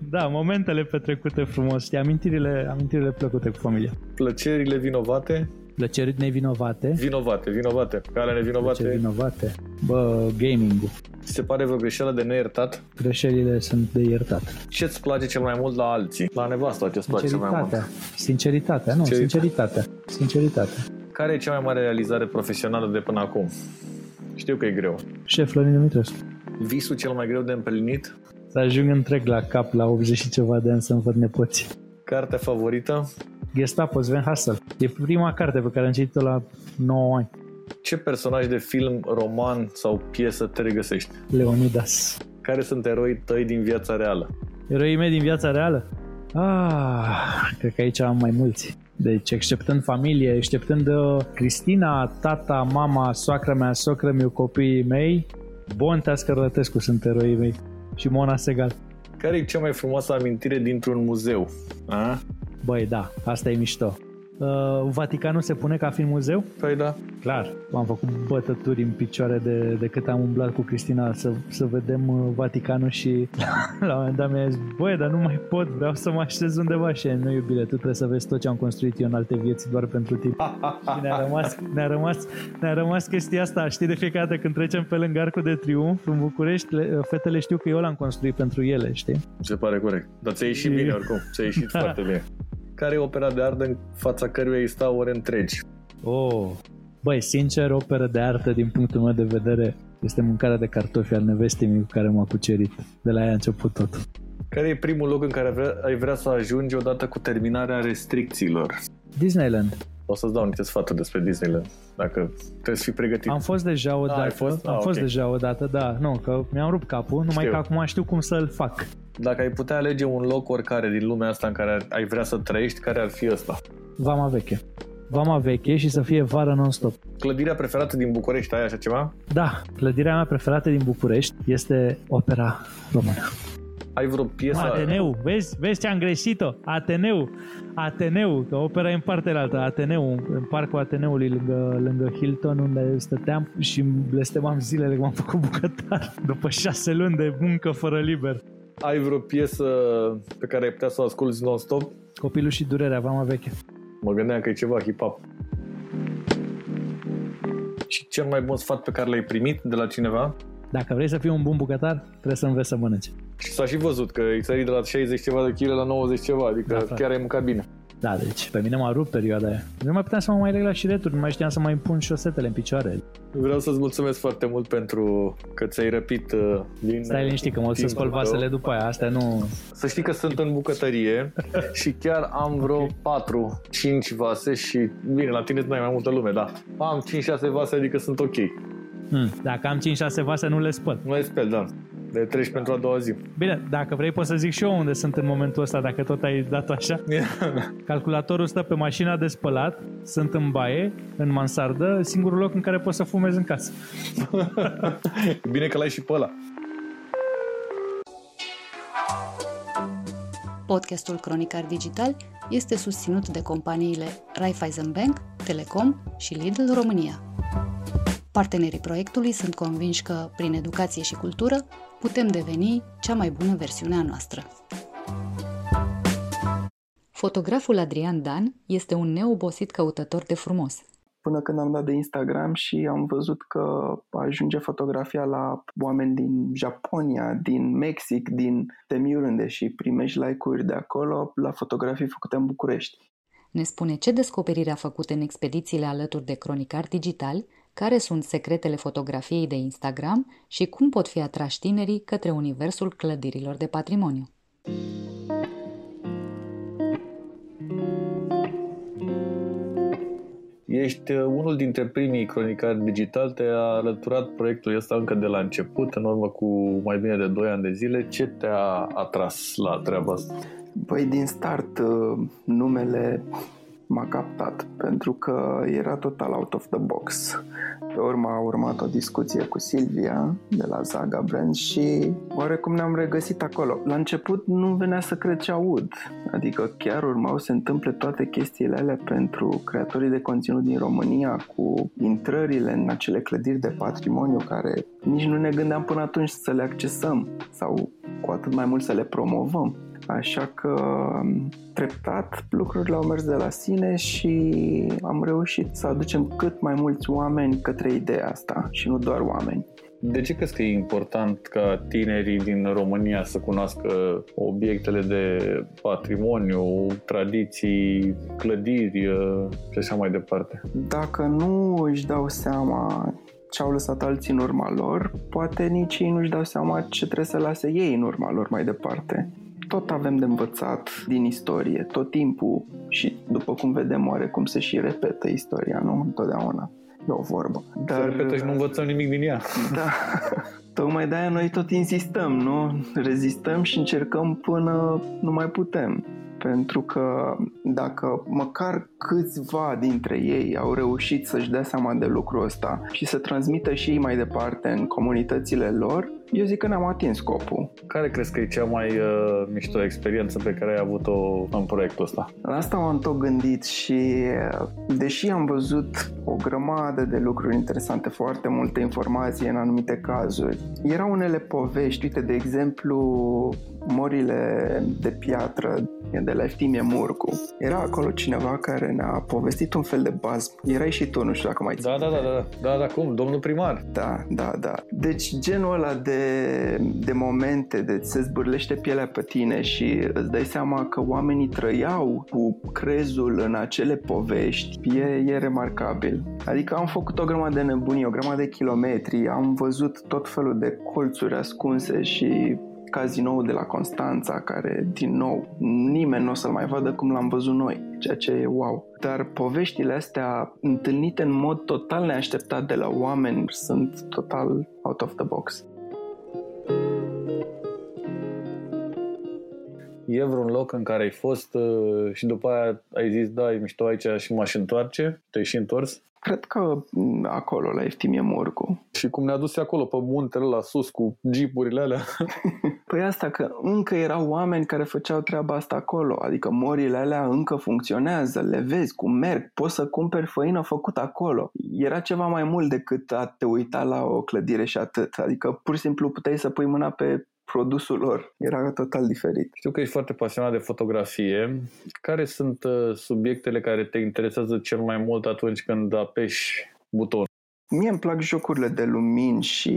da, momentele petrecute frumos și amintirile, amintirile plăcute cu familia. Plăcerile vinovate? Plăceri nevinovate. Vinovate, vinovate. Care nevinovate? Plăceri vinovate. Bă, gaming-ul. Ți se pare vreo greșeală de neiertat? Greșelile sunt de iertat. Ce îți place cel mai mult la alții? La nevasta ce îți place cel mai mult? Sinceritatea, nu, sinceritatea. Sinceritatea. Care e cea mai mare realizare profesională de până acum? Știu că e greu. Șef Florin Dumitrescu. Visul cel mai greu de împlinit? Să ajung întreg la cap la 80 și ceva de ani să-mi văd nepoții. Cartea favorită? Gestapo, Sven Hassel. E prima carte pe care am citit-o la 9 ani. Ce personaj de film, roman sau piesă te regăsești? Leonidas. Care sunt eroii tăi din viața reală? Eroii mei din viața reală? Ah, cred că aici am mai mulți. Deci, exceptând familie, exceptând uh, Cristina, tata, mama, soacra mea, socră meu, copiii mei, Bontea Scărlătescu sunt eroii mei și Mona Segal. Care e cea mai frumoasă amintire dintr-un muzeu? A? Băi, da, asta e mișto. Uh, Vaticanul se pune ca fiind muzeu? Păi da. Clar, am făcut bătături în picioare de, de cât am umblat cu Cristina să, să vedem uh, Vaticanul și la un moment dat mi-a zis, băi, dar nu mai pot, vreau să mă așez undeva și nu iubire, tu trebuie să vezi tot ce am construit eu în alte vieți doar pentru tine. și ne-a rămas, ne-a rămas, ne-a rămas chestia asta, știi, de fiecare dată când trecem pe lângă Arcul de Triunf în București, le, fetele știu că eu l-am construit pentru ele, știi? Se pare corect. Dar ți-a ieșit bine oricum, ți-a ieșit foarte bine. Care e opera de artă în fața căruia îi stau ore întregi? Oh, băi, sincer, operă de artă din punctul meu de vedere este mâncarea de cartofi al nevestii mei cu care m-a cucerit. De la ea a început tot. Care e primul loc în care ai vrea, ai vrea să ajungi odată cu terminarea restricțiilor? Disneyland. O să-ți dau niște sfaturi despre Disneyland, dacă trebuie să fii pregătit. Am fost deja o Ah, dată. ai fost? Am Ah, fost ok. deja o dată, da. Nu, că mi-am rupt capul, numai Știu. că acum știu cum să-l fac. Dacă ai putea alege un loc oricare din lumea asta în care ai vrea să trăiești, care ar fi ăsta? Vama veche. Vama veche și să fie vară non-stop. Clădirea preferată din București, ai așa ceva? Da, clădirea mea preferată din București este opera română. Ai vreo piesă? Ateneu, vezi, vezi ce am greșit-o? Ateneu, Ateneu, că opera e în partea altă, Ateneu, în parcul Ateneului lângă, lângă Hilton, unde stăteam și îmi blestemam zilele că m-am făcut bucătar după șase luni de muncă fără liber. Ai vreo piesă pe care ai putea să o asculti non-stop? Copilul și durerea, vama veche. Mă gândeam că e ceva hip-hop. Și cel mai bun sfat pe care l-ai primit de la cineva? Dacă vrei să fii un bun bucătar, trebuie să înveți să mănânci. Și s-a și văzut că ai sărit de la 60 ceva de kg la 90 ceva, adică Da, da, frate. chiar ai mâncat bine. Da, deci pe mine m-a rupt perioada aia. Nu mai puteam să mă mai leg la șireturi, nu mai știam să mai pun șosetele în picioare. Vreau să-ți mulțumesc foarte mult pentru că ți-ai răpit uh, din Stai liniștit că mă duc să timpul spăl tău. vasele după aia, astea nu... Să știi că sunt în bucătărie și chiar am vreo 4-5 vase și bine, la tine nu ai mai multă lume, da. Am 5-6 vase, adică sunt ok. Hmm, dacă am 5-6 vase, nu le spăl. Nu le speli, da. Le treci pentru a doua zi. Bine, dacă vrei pot să zic și eu unde sunt în momentul ăsta, dacă tot ai dat așa. Calculatorul stă pe mașina de spălat, sunt în baie, în mansardă, singurul loc în care pot să fumez în casă. bine că l-ai și pe ăla. Podcastul Cronicar Digital este susținut de companiile Raiffeisen Bank, Telecom și Lidl România. Partenerii proiectului sunt convinși că, prin educație și cultură, putem deveni cea mai bună versiune a noastră. Fotograful Adrian Dan este un neobosit căutător de frumos. până când am dat de Instagram și am văzut că ajunge fotografia la oameni din Japonia, din Mexic, din Temiurunde și primești like-uri de acolo la fotografii făcute în București. Ne spune ce descoperiri a făcut în expedițiile alături de cronicar digital, care sunt secretele fotografiei de Instagram și cum pot fi atrași tinerii către universul clădirilor de patrimoniu. Ești uh, unul dintre primii cronicari digital, te-a alăturat proiectul ăsta încă de la început, în urmă cu mai bine de 2 ani de zile. Ce te-a atras la treaba asta? Băi, din start uh, numele m-a captat pentru că era total out of the box. Pe urmă a urmat o discuție cu Silvia de la Zaga Brand și oarecum ne-am regăsit acolo. La început nu venea să cred ce aud, adică chiar urmau să se întâmple toate chestiile alea pentru creatorii de conținut din România cu intrările în acele clădiri de patrimoniu care nici nu ne gândeam până atunci să le accesăm sau cu atât mai mult să le promovăm. Așa că treptat lucrurile au mers de la sine și am reușit să aducem cât mai mulți oameni către ideea asta și nu doar oameni. De ce crezi că e important ca tinerii din România să cunoască obiectele de patrimoniu, tradiții, clădiri uh, și așa mai departe? Dacă nu își dau seama ce au lăsat alții în urma lor, poate nici ei nu-și dau seama ce trebuie să lase ei în urma lor mai departe. Tot avem de învățat din istorie, tot timpul și după cum vedem oarecum se și repetă istoria, nu? Întotdeauna. E o vorbă. Dar... Să repetă și nu învățăm nimic din ea. Da, tocmai de-aia noi tot insistăm, nu? Rezistăm și încercăm până nu mai putem. Pentru că dacă măcar câțiva dintre ei au reușit să-și dea seama de lucrul ăsta și să transmită și ei mai departe în comunitățile lor, eu zic că ne-am atins scopul. Care crezi că e cea mai uh, mișto experiență pe care ai avut-o în proiectul ăsta? La asta m-am tot gândit și uh, deși am văzut o grămadă de lucruri interesante, foarte multe informații în anumite cazuri, erau unele povești, uite, de exemplu, morile de piatră de la Eftimie Murcu. Era acolo cineva care ne-a povestit un fel de bazm. Erai și tu, nu știu dacă mai ții. Da, da, da, da, da, da, cum? Domnul primar. Da, da, da. Deci genul ăla de, de momente, de se zbârlește pielea pe tine și îți dai seama că oamenii trăiau cu crezul în acele povești, e, e remarcabil. Adică am făcut o grămadă de nebunii, o grămadă de kilometri, am văzut tot felul de colțuri ascunse și cazinou de la Constanța, care, din nou, nimeni nu o să-l mai vadă cum l-am văzut noi, ceea ce e wow. Dar poveștile astea, întâlnite în mod total neașteptat de la oameni, sunt total out of the box. E vreun loc în care ai fost uh, și după aia ai zis, da, e mișto aici și m-aș întoarce? Te-ai și întors? Cred că mm, acolo, la Eftimie Morcu. Și cum ne-a dus acolo, pe muntele la sus, cu jeepurile alea. păi asta că încă erau oameni care făceau treaba asta acolo, adică morile alea încă funcționează, le vezi cum merg, poți să cumperi făină făcută acolo. Era ceva mai mult decât a te uita la o clădire și atât, adică pur și simplu puteai să pui mâna pe produsul lor. Era total diferit. Știu că ești foarte pasionat de fotografie. Care sunt uh, subiectele care te interesează cel mai mult atunci când apeși buton? Mie îmi plac jocurile de lumini și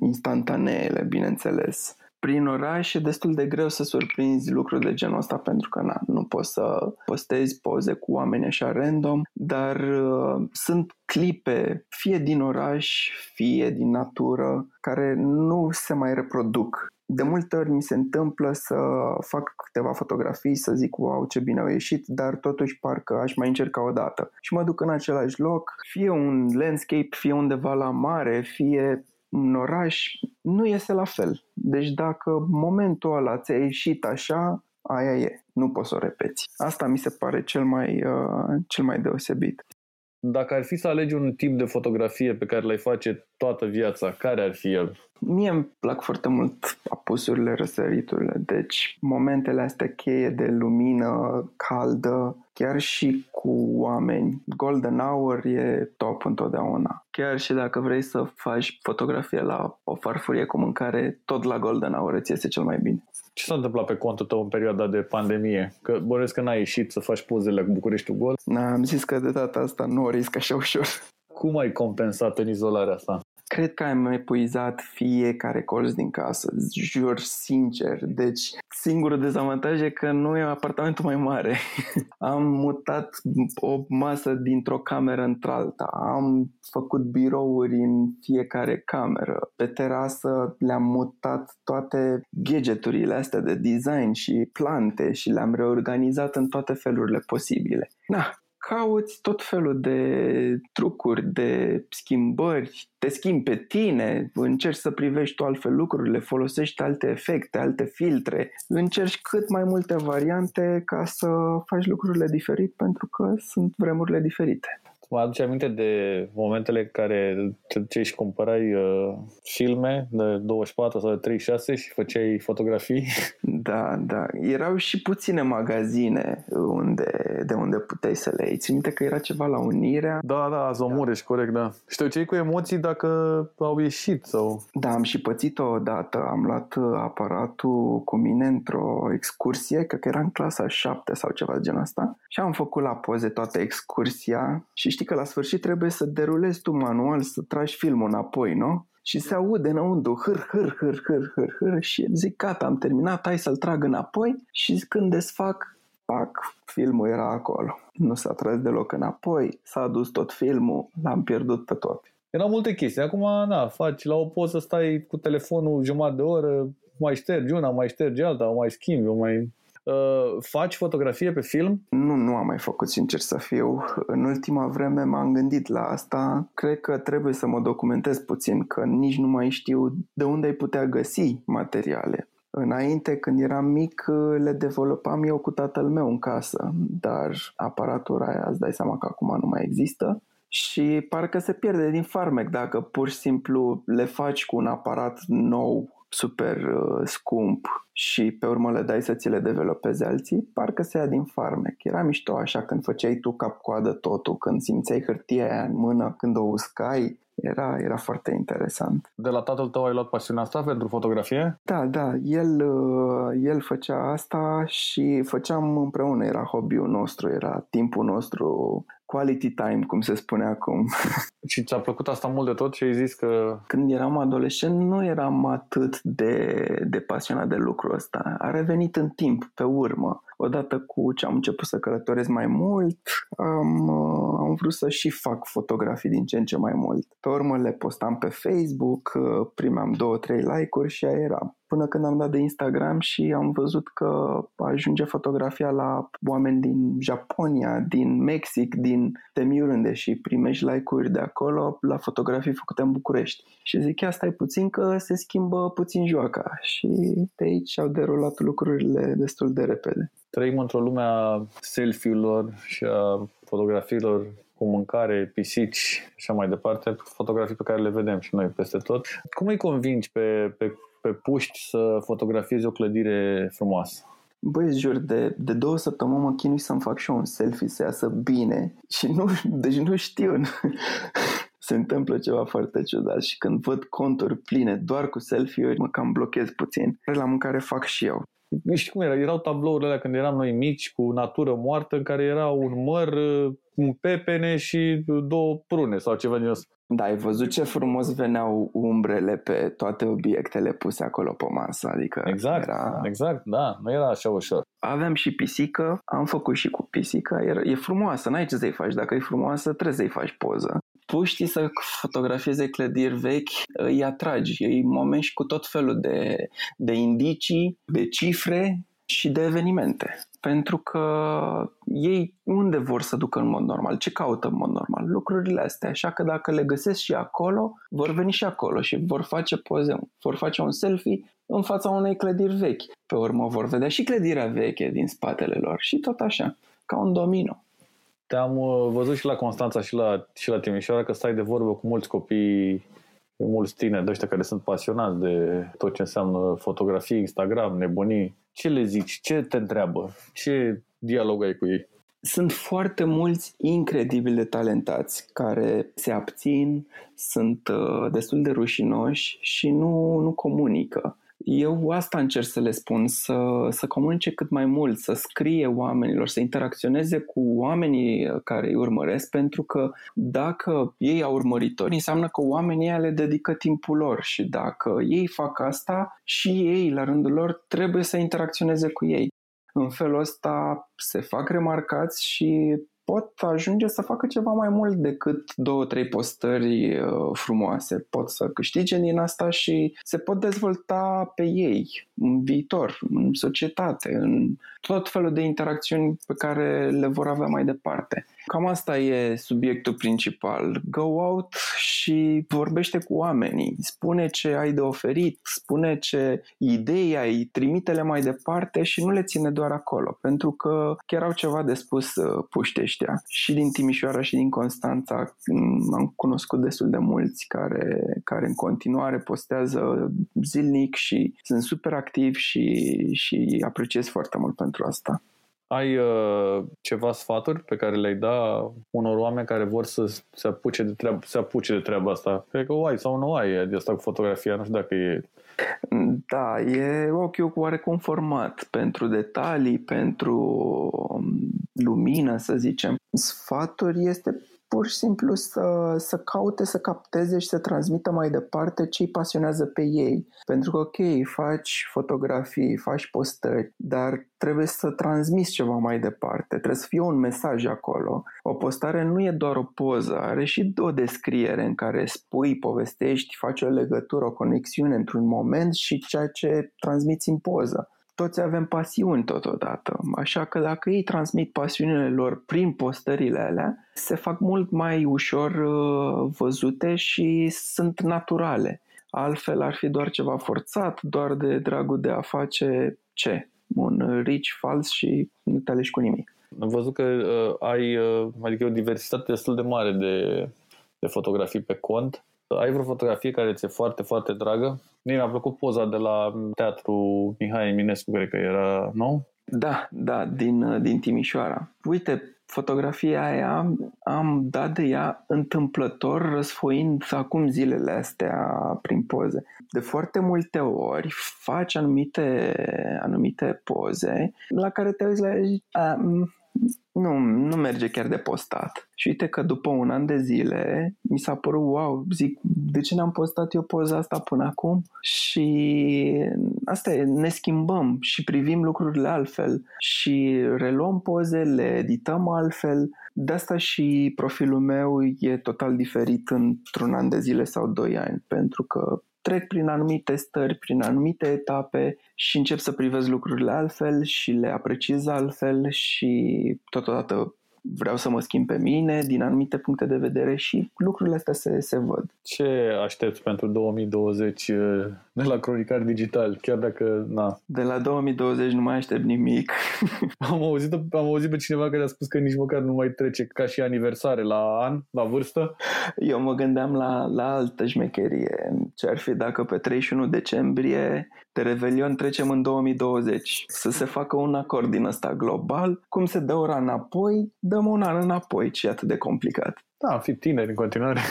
instantaneele, bineînțeles. Prin oraș e destul de greu să surprinzi lucruri de genul ăsta pentru că na, nu poți să postezi poze cu oameni așa random, dar uh, sunt clipe, fie din oraș, fie din natură, care nu se mai reproduc de multe ori mi se întâmplă să fac câteva fotografii, să zic, wow, ce bine au ieșit, dar totuși parcă aș mai încerca o dată. Și mă duc în același loc, fie un landscape, fie undeva la mare, fie în oraș, nu iese la fel. Deci dacă momentul ăla ți-a ieșit așa, aia e, nu poți să o repeți. Asta mi se pare cel mai, uh, cel mai deosebit. Dacă ar fi să alegi un tip de fotografie pe care l-ai face toată viața, care ar fi el? Mie îmi plac foarte mult apusurile, răsăriturile, deci momentele astea cheie de lumină caldă, chiar și cu oameni. Golden Hour e top întotdeauna. Chiar și dacă vrei să faci fotografie la o farfurie cu mâncare, tot la Golden Hour îți iese cel mai bine. Ce s-a întâmplat pe contul tău în perioada de pandemie? Că bănuiesc că n-ai ieșit să faci pozele cu Bucureștiul gol. Am zis că de data asta nu o risc așa ușor. Cum ai compensat în izolarea asta? Cred că am epuizat fiecare colț din casă, jur sincer. Deci, singurul dezavantaj e că nu e apartamentul mai mare. am mutat o masă dintr-o cameră într-alta, am făcut birouri în fiecare cameră. Pe terasă le-am mutat toate gadgeturile astea de design și plante și le-am reorganizat în toate felurile posibile. Na, cauți tot felul de trucuri, de schimbări, te schimbi pe tine, încerci să privești tu altfel lucrurile, folosești alte efecte, alte filtre, încerci cât mai multe variante ca să faci lucrurile diferit pentru că sunt vremurile diferite. Mă aduce aminte de momentele în care te duceai și cumpărai uh, filme de 24 sau de 36 și făceai fotografii. Da, da. Erau și puține magazine unde, de unde puteai să le iei. Ți minte că era ceva la Unirea? Da, da, Azomureș, da. corect, da. Și te duceai cu emoții dacă au ieșit sau... Da, am și pățit-o odată. Am luat aparatul cu mine într-o excursie, cred că era în clasa 7 sau ceva de genul asta. Și am făcut la poze toată excursia și știi că la sfârșit trebuie să derulezi tu manual, să tragi filmul înapoi, nu? Și se aude înăuntru hâr, hâr, hâr, hâr, hâr, hâr și zic gata, am terminat, hai să-l trag înapoi și când desfac, pac, filmul era acolo. Nu s-a tras deloc înapoi, s-a adus tot filmul, l-am pierdut pe tot. Erau multe chestii. Acum, na, faci la o poză, stai cu telefonul jumătate de oră, mai ștergi una, mai ștergi alta, o mai schimbi, o mai Uh, faci fotografie pe film? Nu, nu am mai făcut, sincer să fiu. În ultima vreme m-am gândit la asta. Cred că trebuie să mă documentez puțin, că nici nu mai știu de unde ai putea găsi materiale. Înainte, când eram mic, le dezvoltam eu cu tatăl meu în casă, dar aparatura aia îți dai seama că acum nu mai există și parcă se pierde din farmec dacă pur și simplu le faci cu un aparat nou super uh, scump și pe urmă le dai să ți le developeze alții, parcă se ia din farmec. Era mișto așa când făceai tu cap-coadă totul, când simțeai hârtia aia în mână, când o uscai, era, era foarte interesant. De la tatăl tău ai luat pasiunea asta pentru fotografie? Da, da, el, uh, el făcea asta și făceam împreună, era hobby-ul nostru, era timpul nostru quality time, cum se spune acum. Și ți-a plăcut asta mult de tot și ai zis că... Când eram adolescent nu eram atât de, de pasionat de lucrul ăsta. A revenit în timp, pe urmă. Odată cu ce am început să călătoresc mai mult, am, am vrut să și fac fotografii din ce în ce mai mult. Pe urmă le postam pe Facebook, primeam două, trei like-uri și aia era până când am dat de Instagram și am văzut că ajunge fotografia la oameni din Japonia, din Mexic, din Temiurunde și primești like-uri de acolo la fotografii făcute în București. Și zic, ia stai puțin că se schimbă puțin joaca și de aici au derulat lucrurile destul de repede. Trăim într-o lume a selfie-urilor și a fotografiilor cu mâncare, pisici și așa mai departe, fotografii pe care le vedem și noi peste tot. Cum îi convingi pe, pe pe puști să fotografiezi o clădire frumoasă? Băi, jur, de, de două săptămâni mă chinui să-mi fac și eu un selfie să iasă bine și nu, deci nu știu. Se întâmplă ceva foarte ciudat și când văd conturi pline doar cu selfie-uri, mă cam blochez puțin. La mâncare fac și eu. Nu știu cum era, erau tablourile alea când eram noi mici cu natură moartă în care era un măr, un pepene și două prune sau ceva din ăsta. Da, ai văzut ce frumos veneau umbrele pe toate obiectele puse acolo pe masă, adică Exact, era... exact, da, nu era așa ușor. Aveam și pisică, am făcut și cu pisica, e, e frumoasă, n-ai ce să-i faci, dacă e frumoasă trebuie să-i faci poză. Puștii să fotografieze clădiri vechi, îi atragi, îi momenți cu tot felul de, de indicii, de cifre și de evenimente pentru că ei unde vor să ducă în mod normal? Ce caută în mod normal? Lucrurile astea. Așa că dacă le găsesc și acolo, vor veni și acolo și vor face poze, vor face un selfie în fața unei clădiri vechi. Pe urmă vor vedea și clădirea veche din spatele lor și tot așa, ca un domino. Te-am uh, văzut și la Constanța și la, și la Timișoara că stai de vorbă cu mulți copii mulți tineri de ăștia care sunt pasionați de tot ce înseamnă fotografie, Instagram, nebunii. Ce le zici? Ce te întreabă? Ce dialog ai cu ei? Sunt foarte mulți incredibil de talentați care se abțin, sunt uh, destul de rușinoși și nu, nu comunică. Eu asta încerc să le spun, să, să comunice cât mai mult, să scrie oamenilor, să interacționeze cu oamenii care îi urmăresc, pentru că dacă ei au urmăritori, înseamnă că oamenii le dedică timpul lor și dacă ei fac asta, și ei, la rândul lor, trebuie să interacționeze cu ei. În felul ăsta se fac remarcați și pot ajunge să facă ceva mai mult decât două, trei postări uh, frumoase. Pot să câștige din asta și se pot dezvolta pe ei în viitor, în societate, în tot felul de interacțiuni pe care le vor avea mai departe. Cam asta e subiectul principal. Go out și vorbește cu oamenii, spune ce ai de oferit, spune ce idei ai, trimite-le mai departe și nu le ține doar acolo, pentru că chiar au ceva de spus uh, puște ăștia. Și din Timișoara și din Constanța am cunoscut destul de mulți care, care în continuare postează zilnic și sunt super activi și, și apreciez foarte mult pentru asta. Ai uh, ceva sfaturi pe care le-ai da unor oameni care vor să se apuce de treabă, se apuce de treaba asta? Cred că o ai sau nu ai de asta cu fotografia, nu știu dacă e... Da, e ochiul oarecum format pentru detalii, pentru um, lumină, să zicem. Sfaturi este pur și simplu să, să caute, să capteze și să transmită mai departe ce îi pasionează pe ei. Pentru că, ok, faci fotografii, faci postări, dar trebuie să transmiți ceva mai departe, trebuie să fie un mesaj acolo. O postare nu e doar o poză, are și o descriere în care spui, povestești, faci o legătură, o conexiune într-un moment și ceea ce transmiți în poză toți avem pasiuni totodată, așa că dacă ei transmit pasiunile lor prin postările alea, se fac mult mai ușor uh, văzute și sunt naturale. Altfel ar fi doar ceva forțat, doar de dragul de a face ce? Un rich fals și nu te alegi cu nimic. Am văzut că uh, ai uh, adică o diversitate destul de mare de, de fotografii pe cont. Ai vreo fotografie care ți-e foarte, foarte dragă? Mie mi-a plăcut poza de la teatru Mihai Eminescu, cred că era, nu? Da, da, din, uh, din Timișoara. Uite, fotografia aia am dat de ea întâmplător răsfoind acum zilele astea prin poze. De foarte multe ori faci anumite, anumite poze la care te uiți la a, nu, nu merge chiar de postat. Și uite că după un an de zile mi s-a părut, wow, zic, de ce n-am postat eu poza asta până acum? Și asta e, ne schimbăm și privim lucrurile altfel și reluăm poze, le edităm altfel. De asta și profilul meu e total diferit într-un an de zile sau doi ani, pentru că trec prin anumite stări, prin anumite etape și încep să privesc lucrurile altfel și le apreciez altfel și totodată vreau să mă schimb pe mine din anumite puncte de vedere și lucrurile astea se, se văd. Ce aștepți pentru 2020 eh, de la Cronicar Digital, chiar dacă, na... De la 2020 nu mai aștept nimic. am, auzit, am auzit pe cineva care a spus că nici măcar nu mai trece ca și aniversare la an, la vârstă. Eu mă gândeam la, la altă șmecherie. Ce ar fi dacă pe 31 decembrie de Revelion trecem în 2020. Să se facă un acord din ăsta global. Cum se dă ora înapoi, dăm un an înapoi, ce e atât de complicat. Da, fi tineri în continuare.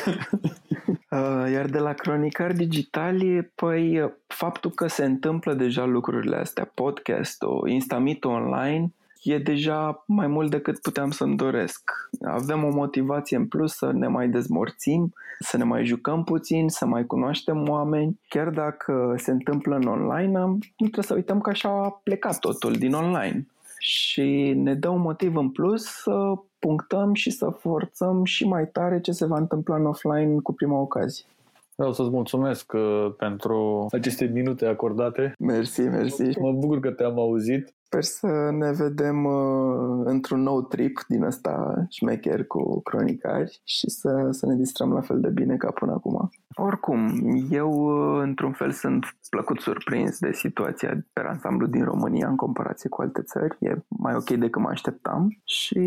Uh, iar de la cronicar digitali, păi faptul că se întâmplă deja lucrurile astea, podcast-ul, Instamit online, e deja mai mult decât puteam să-mi doresc. Avem o motivație în plus să ne mai dezmorțim, să ne mai jucăm puțin, să mai cunoaștem oameni. Chiar dacă se întâmplă în online, nu trebuie să uităm că așa a plecat totul din online. Și ne dă un motiv în plus să punctăm și să forțăm și mai tare ce se va întâmpla în offline cu prima ocazie. Vreau să-ți mulțumesc uh, pentru aceste minute acordate. Mersi, mersi. Mă bucur că te-am auzit. Sper să ne vedem uh, într-un nou trip din ăsta șmecher cu cronicari și să, să ne distrăm la fel de bine ca până acum. Oricum, eu uh, într-un fel sunt plăcut surprins de situația pe ansamblu din România în comparație cu alte țări. E mai ok decât mă așteptam și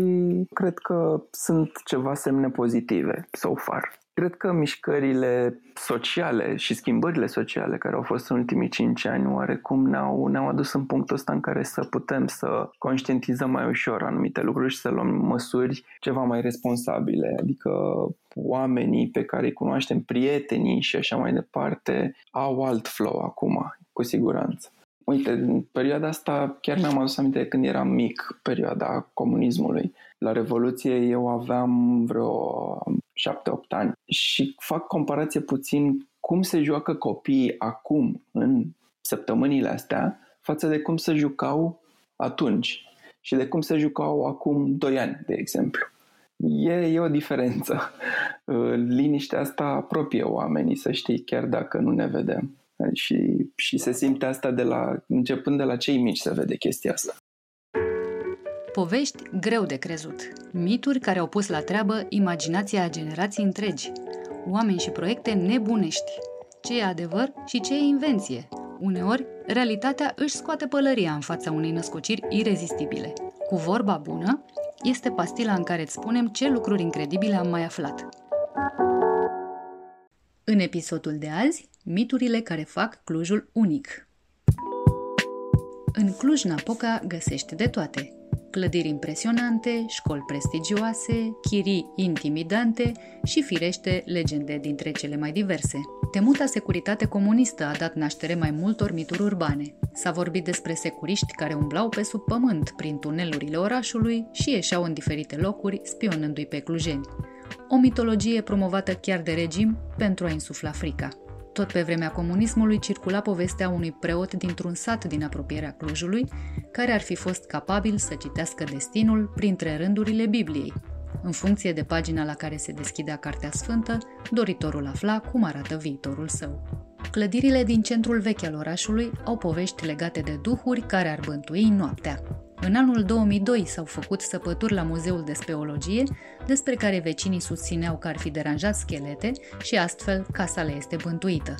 cred că sunt ceva semne pozitive so far. Cred că mișcările sociale și schimbările sociale care au fost în ultimii cinci ani oarecum ne-au, ne-au adus în punctul ăsta în care să putem să conștientizăm mai ușor anumite lucruri și să luăm măsuri ceva mai responsabile. Adică oamenii pe care îi cunoaștem, prietenii și așa mai departe, au alt flow acum, cu siguranță. Uite, în perioada asta chiar mi-am adus aminte de când eram mic, perioada comunismului. La Revoluție eu aveam vreo 7-8 ani și fac comparație puțin cum se joacă copiii acum în săptămânile astea față de cum se jucau atunci și de cum se jucau acum 2 ani, de exemplu. E, e o diferență. Liniștea asta apropie oamenii, să știi, chiar dacă nu ne vedem. Și, și se simte asta de la, începând de la cei mici se vede chestia asta. Povești greu de crezut. Mituri care au pus la treabă imaginația a generații întregi. Oameni și proiecte nebunești. Ce e adevăr și ce e invenție. Uneori, realitatea își scoate pălăria în fața unei născociri irezistibile. Cu vorba bună, este pastila în care îți spunem ce lucruri incredibile am mai aflat. În episodul de azi, miturile care fac Clujul unic. În Cluj-Napoca găsește de toate – clădiri impresionante, școli prestigioase, chirii intimidante și, firește, legende dintre cele mai diverse. Temuta securitate comunistă a dat naștere mai multor mituri urbane. S-a vorbit despre securiști care umblau pe sub pământ prin tunelurile orașului și ieșeau în diferite locuri, spionându-i pe clujeni. O mitologie promovată chiar de regim pentru a insufla frica. Tot pe vremea comunismului circula povestea unui preot dintr-un sat din apropierea Clujului, care ar fi fost capabil să citească destinul printre rândurile Bibliei. În funcție de pagina la care se deschidea Cartea Sfântă, doritorul afla cum arată viitorul său. Clădirile din centrul vechi al orașului au povești legate de duhuri care ar bântui noaptea. În anul 2002 s-au făcut săpături la Muzeul de Speologie, despre care vecinii susțineau că ar fi deranjat schelete și astfel casa le este bântuită.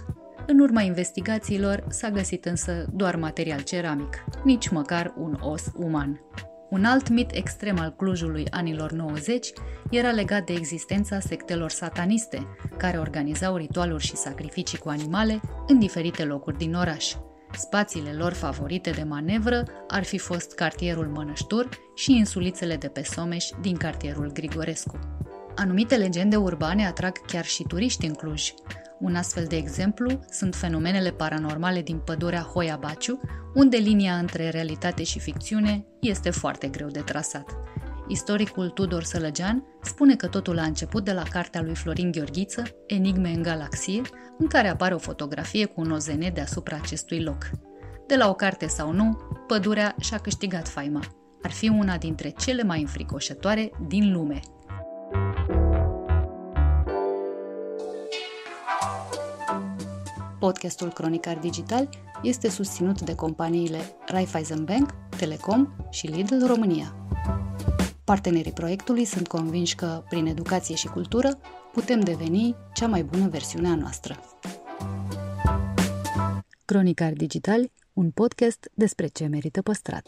În urma investigațiilor s-a găsit însă doar material ceramic, nici măcar un os uman. Un alt mit extrem al Clujului anilor 90 era legat de existența sectelor sataniste, care organizau ritualuri și sacrificii cu animale în diferite locuri din oraș. Spațiile lor favorite de manevră ar fi fost cartierul Mănăștur și insulițele de pe Someș din cartierul Grigorescu. Anumite legende urbane atrag chiar și turiști în Cluj. Un astfel de exemplu sunt fenomenele paranormale din pădurea Hoia Baciu, unde linia între realitate și ficțiune este foarte greu de trasat. Istoricul Tudor Sălăgean spune că totul a început de la cartea lui Florin Gheorghiță, Enigme în galaxie, în care apare o fotografie cu un OZN deasupra acestui loc. De la o carte sau nu, pădurea și-a câștigat faima. Ar fi una dintre cele mai înfricoșătoare din lume. Podcastul Cronicar Digital este susținut de companiile Raiffeisen Bank, Telecom și Lidl România. Partenerii proiectului sunt convinși că, prin educație și cultură, putem deveni cea mai bună versiune a noastră. Cronicar Digital, un podcast despre ce merită păstrat.